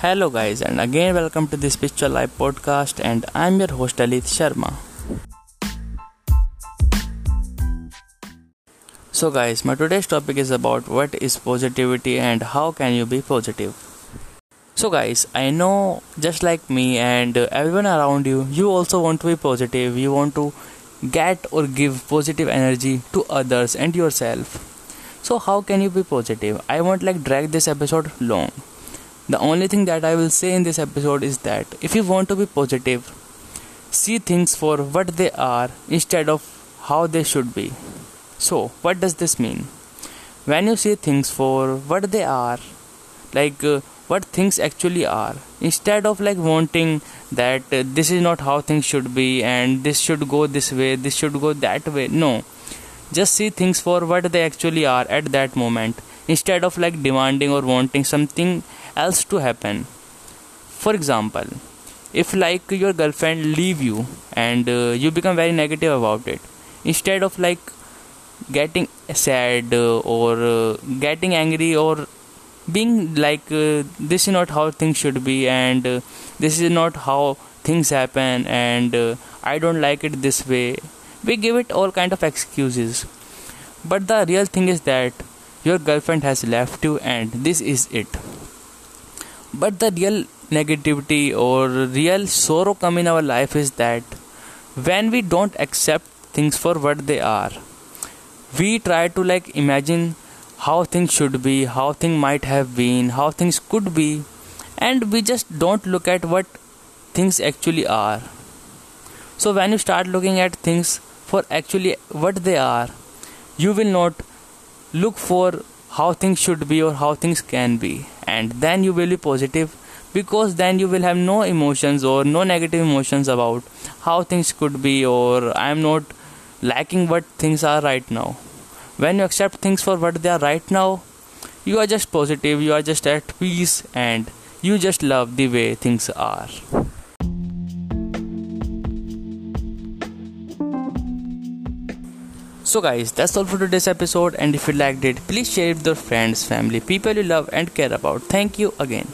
Hello, guys, and again, welcome to this Spiritual Life podcast. And I'm your host, Lalit Sharma. So, guys, my today's topic is about what is positivity and how can you be positive. So, guys, I know just like me and everyone around you, you also want to be positive. You want to get or give positive energy to others and yourself. So, how can you be positive? I won't like drag this episode long the only thing that I will say in this episode is that if you want to be positive, see things for what they are instead of how they should be. So, what does this mean? When you see things for what they are, like uh, what things actually are, instead of like wanting that uh, this is not how things should be and this should go this way, this should go that way. No, just see things for what they actually are at that moment instead of like demanding or wanting something else to happen. For example if like your girlfriend leave you and uh, you become very negative about it instead of like getting sad uh, or uh, getting angry or being like uh, this is not how things should be and uh, this is not how things happen and uh, i don't like it this way we give it all kind of excuses. But the real thing is that your girlfriend has left you and this is it. But the real negativity or real sorrow come in our life is that when we don't accept things for what they are we try to like imagine how things should be how things might have been how things could be and we just don't look at what things actually are. So when you start looking at things for actually what they are you will not look for how things should be or how things can be and then you will be positive because then you will have no emotions or no negative emotions about how things could be or I am not liking what things are right now. When you accept things for what they are right now, you are just positive, you are just at peace, and you just love the way things are. So, guys, that's all for today's episode. And if you liked it, please share it with your friends, family, people you love and care about. Thank you again.